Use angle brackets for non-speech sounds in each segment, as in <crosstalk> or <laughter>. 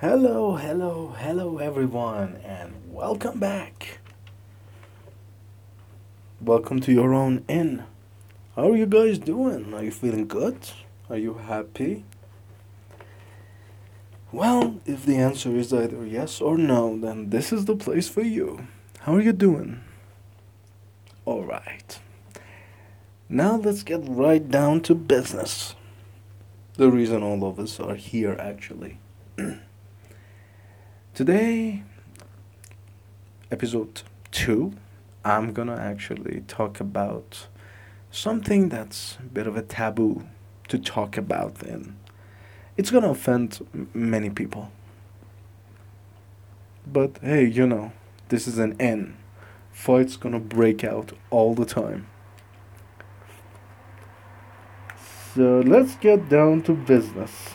Hello, hello, hello, everyone, and welcome back. Welcome to your own inn. How are you guys doing? Are you feeling good? Are you happy? Well, if the answer is either yes or no, then this is the place for you. How are you doing? Alright. Now let's get right down to business. The reason all of us are here, actually. <clears throat> Today, episode 2, I'm gonna actually talk about something that's a bit of a taboo to talk about, and it's gonna offend many people. But hey, you know, this is an N. Fights gonna break out all the time. So let's get down to business.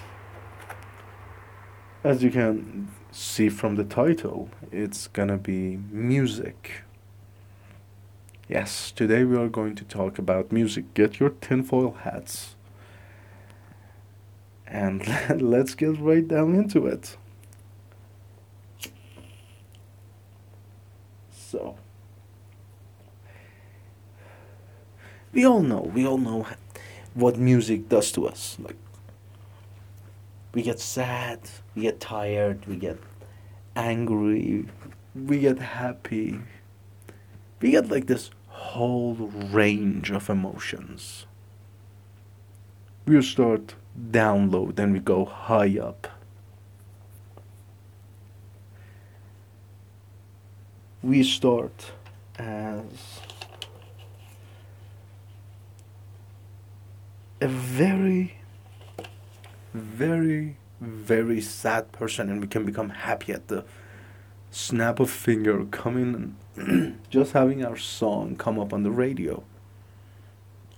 As you can see from the title, it's gonna be music. Yes, today we are going to talk about music. Get your tinfoil hats. And <laughs> let's get right down into it. So, we all know, we all know what music does to us. Like, we get sad, we get tired, we get angry, we get happy. We get like this whole range of emotions. We start down low, then we go high up. We start as a very very, very sad person, and we can become happy at the snap of finger coming and <clears throat> just having our song come up on the radio,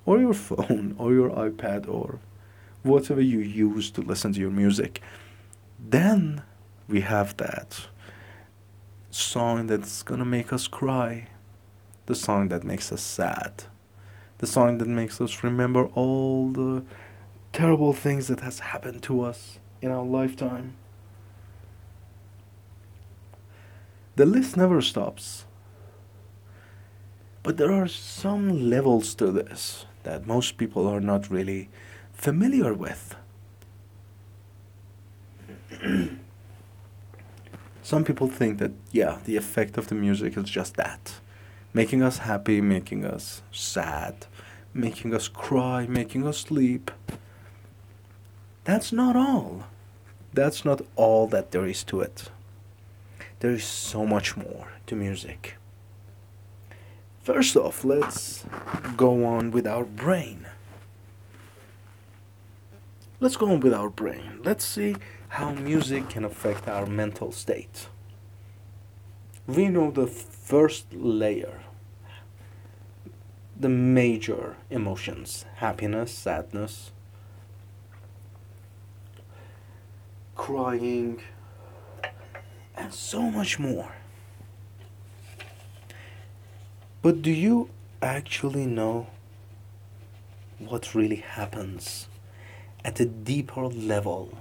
or your phone, or your iPad, or whatever you use to listen to your music. Then we have that song that's gonna make us cry, the song that makes us sad, the song that makes us remember all the terrible things that has happened to us in our lifetime. The list never stops. But there are some levels to this that most people are not really familiar with. <clears throat> some people think that, yeah, the effect of the music is just that making us happy, making us sad, making us cry, making us sleep. That's not all. That's not all that there is to it. There is so much more to music. First off, let's go on with our brain. Let's go on with our brain. Let's see how music can affect our mental state. We know the first layer, the major emotions happiness, sadness, crying, and so much more. But do you actually know what really happens at a deeper level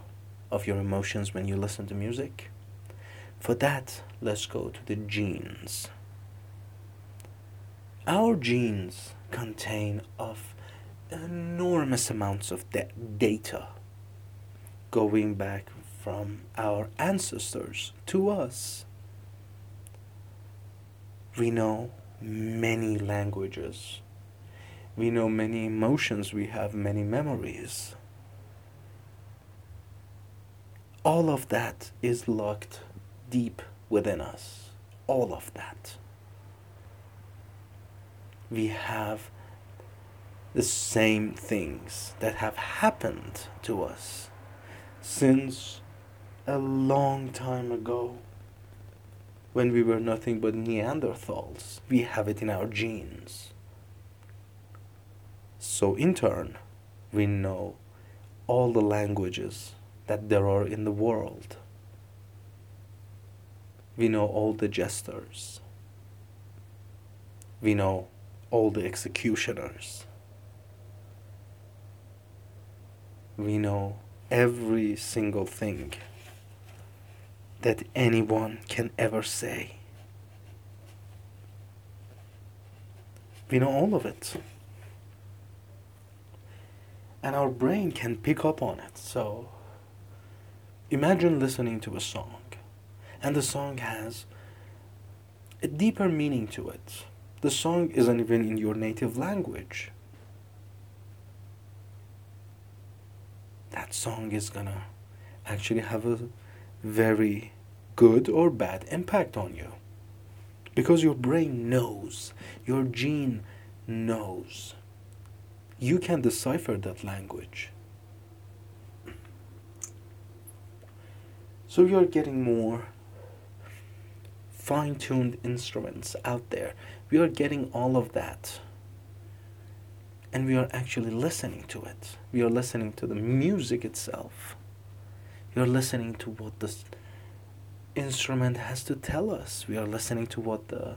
of your emotions when you listen to music? For that, let's go to the genes. Our genes contain of enormous amounts of da- data going back from our ancestors to us. We know many languages. We know many emotions. We have many memories. All of that is locked deep within us. All of that. We have the same things that have happened to us since a long time ago when we were nothing but Neanderthals. We have it in our genes. So, in turn, we know all the languages that there are in the world. We know all the jesters. We know all the executioners. We know every single thing that anyone can ever say. We know all of it. And our brain can pick up on it. So imagine listening to a song, and the song has a deeper meaning to it. The song isn't even in your native language. That song is gonna actually have a very good or bad impact on you. Because your brain knows, your gene knows. You can decipher that language. So you're getting more fine tuned instruments out there. We are getting all of that. And we are actually listening to it. We are listening to the music itself. You're listening to what the instrument has to tell us. We are listening to what the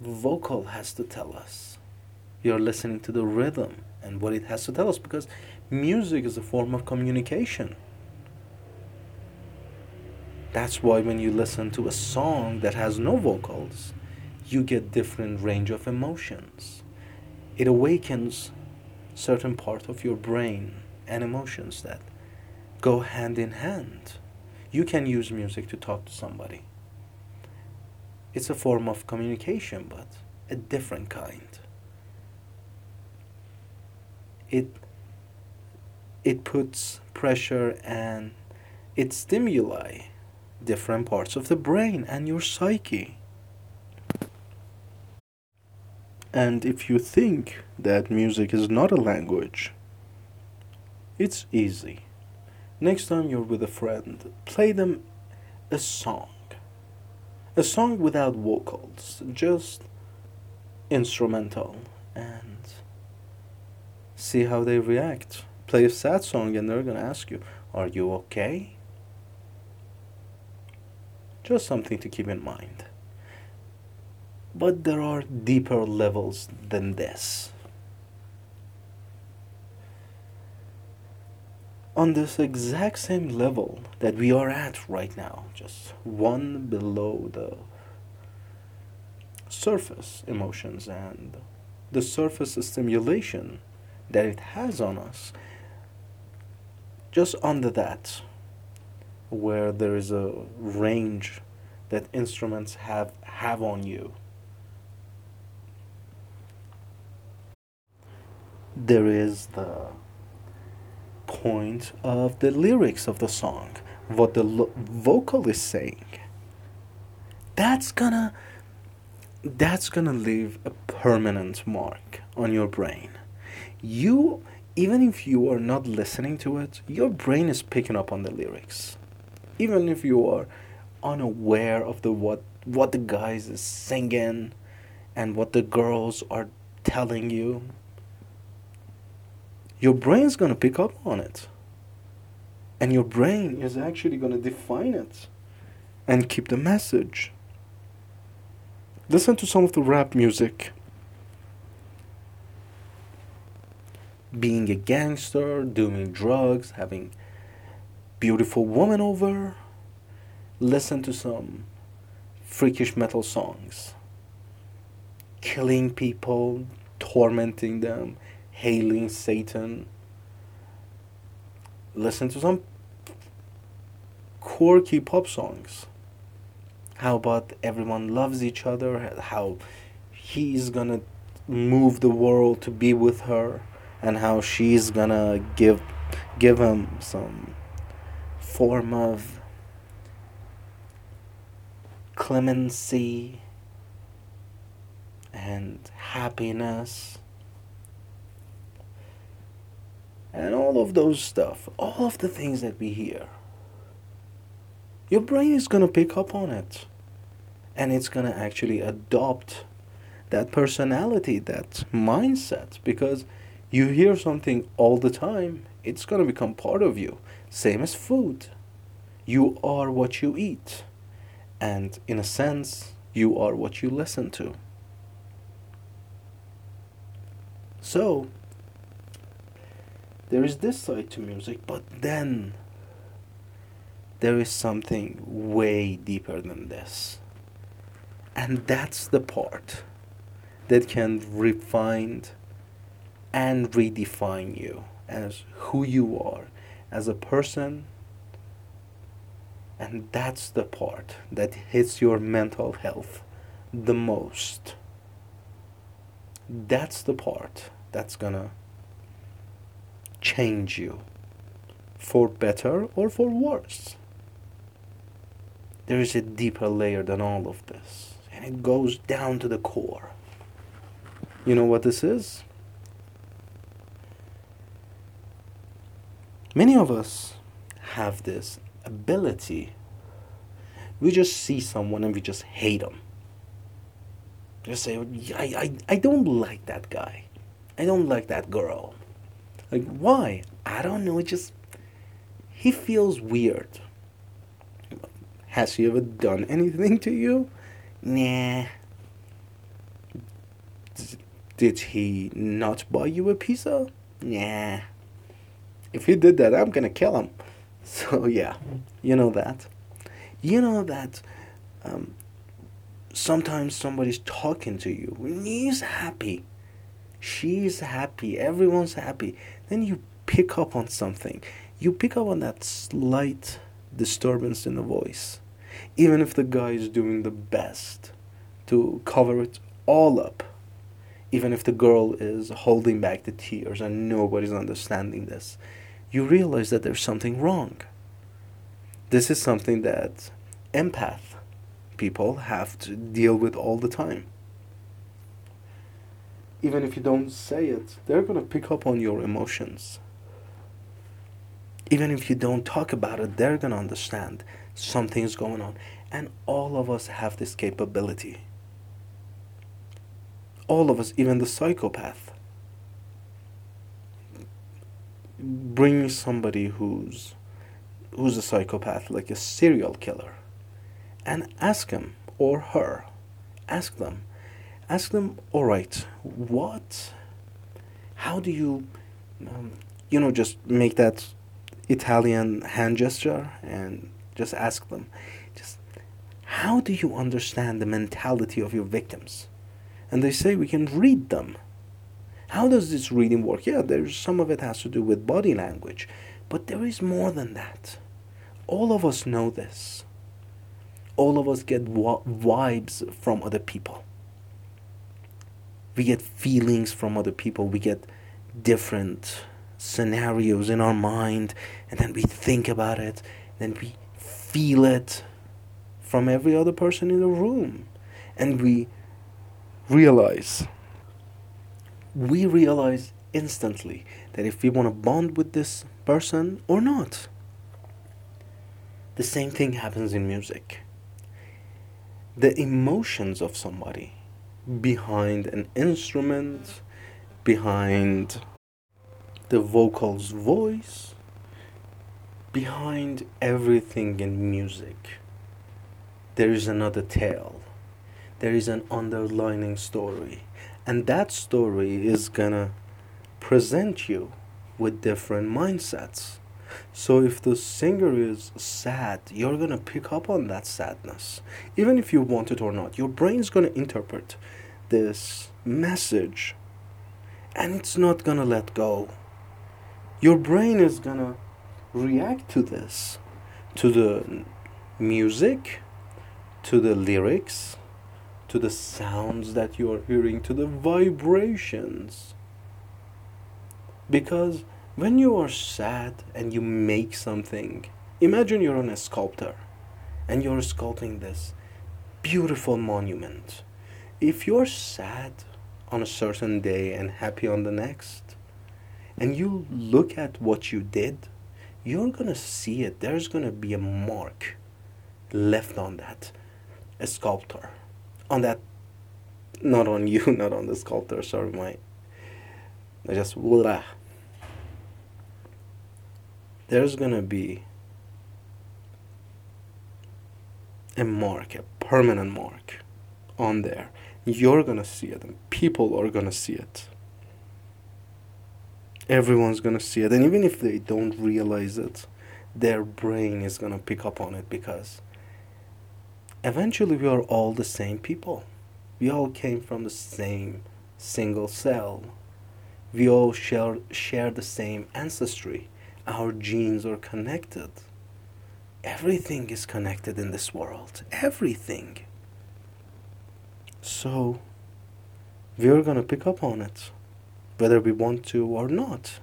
vocal has to tell us. We are listening to the rhythm and what it has to tell us because music is a form of communication. That's why when you listen to a song that has no vocals, you get different range of emotions. It awakens certain part of your brain and emotions that go hand in hand. You can use music to talk to somebody. It's a form of communication, but a different kind. It it puts pressure and it stimuli different parts of the brain and your psyche. And if you think that music is not a language, it's easy. Next time you're with a friend, play them a song. A song without vocals, just instrumental, and see how they react. Play a sad song, and they're gonna ask you, Are you okay? Just something to keep in mind. But there are deeper levels than this. On this exact same level that we are at right now, just one below the surface emotions and the surface stimulation that it has on us, just under that, where there is a range that instruments have have on you. There is the point of the lyrics of the song, what the lo- vocal is saying. That's gonna that's gonna leave a permanent mark on your brain. You even if you are not listening to it, your brain is picking up on the lyrics even if you are unaware of the what what the guys is singing and what the girls are telling you your brain's going to pick up on it. And your brain is actually going to define it and keep the message. Listen to some of the rap music. Being a gangster doing drugs having beautiful woman over, listen to some freakish metal songs, killing people, tormenting them, hailing Satan. Listen to some quirky pop songs. How about everyone loves each other? How he's gonna move the world to be with her, and how she's gonna give give him some form of clemency and happiness and all of those stuff, all of the things that we hear. Your brain is going to pick up on it and it's going to actually adopt that personality, that mindset because you hear something all the time, it's going to become part of you. Same as food. You are what you eat. And in a sense, you are what you listen to. So, there is this side to music, but then there is something way deeper than this. And that's the part that can refine and redefine you as who you are as a person. And that's the part that hits your mental health the most. That's the part that's gonna change you for better or for worse. There is a deeper layer than all of this, and it goes down to the core. You know what this is? Many of us have this ability. We just see someone and we just hate them. Just say, I, I, I don't like that guy. I don't like that girl. Like, why? I don't know. It just, he feels weird. Has he ever done anything to you? Nah. Did he not buy you a pizza? Nah. If he did that, I'm gonna kill him. <laughs> So, yeah, you know that. You know that um, sometimes somebody's talking to you. He's happy. She's happy. Everyone's happy. Then you pick up on something. You pick up on that slight disturbance in the voice. Even if the guy is doing the best to cover it all up even if the girl is holding back the tears and nobody's understanding this, you realize that there's something wrong. This is something that empath people have to deal with all the time. Even if you don't say it, they're going to pick up on your emotions. Even if you don't talk about it, they're going to understand something's going on. And all of us have this capability all of us, even the psychopath, bring somebody who's who's a psychopath, like a serial killer, and ask him or her, ask them, ask them, all right, what, how do you, um, you know, just make that Italian hand gesture and just ask them, just how do you understand the mentality of your victims? and they say we can read them. How does this reading work? Yeah, there's some of it has to do with body language, but there is more than that. All of us know this. All of us get wa- vibes from other people. We get feelings from other people. We get different scenarios in our mind, and then we think about it, then we feel it from every other person in the room. And we realize, we realize instantly that if we want to bond with this person or not. The same thing happens in music. The emotions of somebody behind an instrument, behind the vocal's voice, behind everything in music, there is another tale there is an underlining story. And that story is gonna present you with different mindsets. So if the singer is sad, you're gonna pick up on that sadness. Even if you want it or not, your brain's gonna interpret this message and it's not gonna let go. Your brain is gonna react to this, to the music, to the lyrics, to the sounds that you are hearing, to the vibrations. Because when you are sad and you make something, imagine you're on a sculptor and you're sculpting this beautiful monument. If you're sad on a certain day and happy on the next, and you look at what you did, you're gonna see it. There's gonna be a mark left on that, a sculptor on that not on you <laughs> not on the sculptor sorry my I just blah. There's gonna be a mark a permanent mark on there you're gonna see it and people are gonna see it everyone's gonna see it and even if they don't realize it their brain is going to pick up on it because eventually we are all the same people. We all came from the same single cell. We all share, share the same ancestry. Our genes are connected. Everything is connected in this world. Everything. So, we're going to pick up on it, whether we want to or not.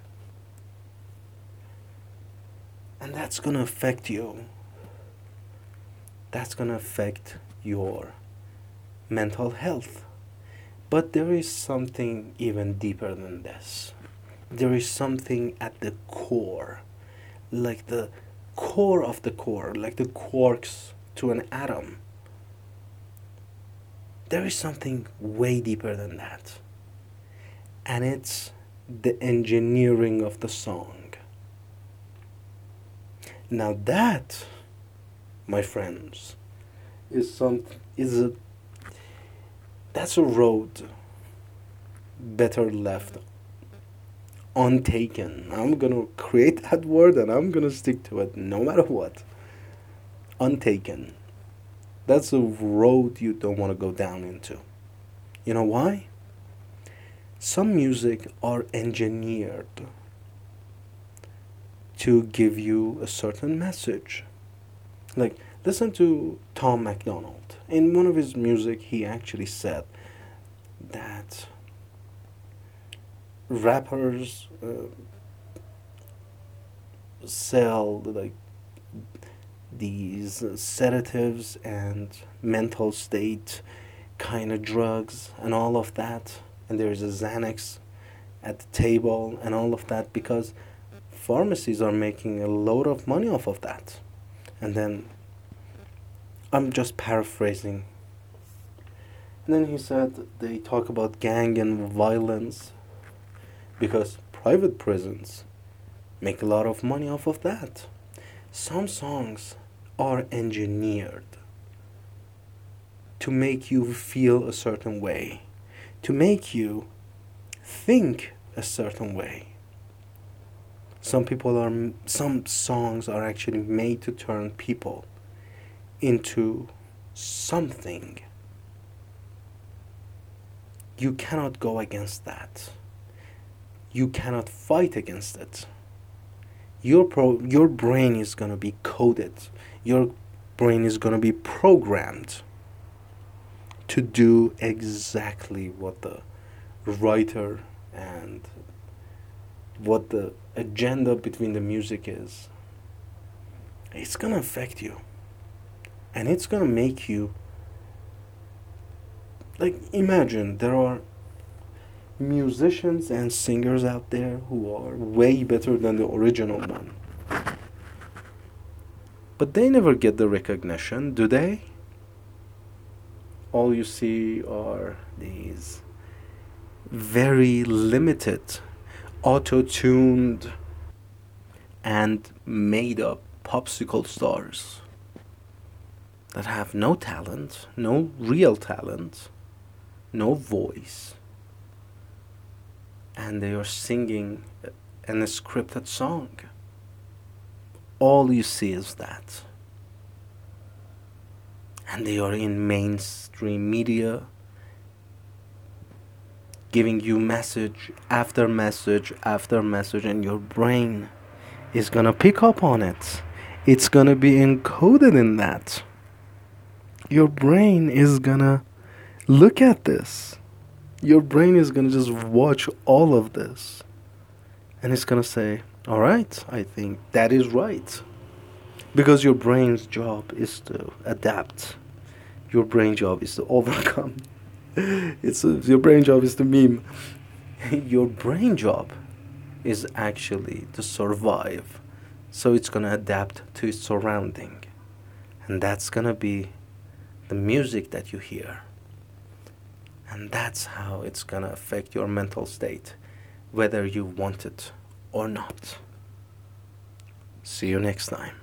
And that's going to affect you. That's going to affect your mental health. But there is something even deeper than this. There is something at the core, like the core of the core, like the quarks to an atom. There is something way deeper than that. And it's the engineering of the song. Now that, my friends, is some is a that's a road better left untaken. I'm gonna create that word and I'm gonna stick to it no matter what. Untaken. That's a road you don't want to go down into. You know why? Some music are engineered to give you a certain message. Like, listen to Tom MacDonald. In one of his music, he actually said that rappers uh, sell like these sedatives and mental state kind of drugs and all of that. And there's a xanax at the table and all of that because pharmacies are making a load of money off of that. And then i'm just paraphrasing. And then he said they talk about gang and violence because private prisons make a lot of money off of that. Some songs are engineered to make you feel a certain way, to make you think a certain way. Some people are some songs are actually made to turn people into something. You cannot go against that you cannot fight against it. Your pro your brain is gonna be coded. Your brain is gonna be programmed to do exactly what the writer and what the agenda between the music is. It's gonna affect you. And it's gonna make you like imagine there are musicians and singers out there who are way better than the original one. But they never get the recognition, do they? All you see are these very limited, auto tuned, and made up popsicle stars that have no talent, no real talent, no voice and they are singing an scripted song. All you see is that. And they are in mainstream media giving you message after message after message, and your brain is gonna pick up on it. It's gonna be encoded in that. Your brain is gonna look at this your brain is going to just watch all of this and it's going to say, All right, I think that is right. Because your brain's job is to adapt, your brain job is to overcome. <laughs> it's a, your brain job is to meme. <laughs> your brain job is actually to survive. So it's going to adapt to its surrounding. And that's going to be the music that you hear. And that's how it's going to affect your mental state, whether you want it or not. See you next time.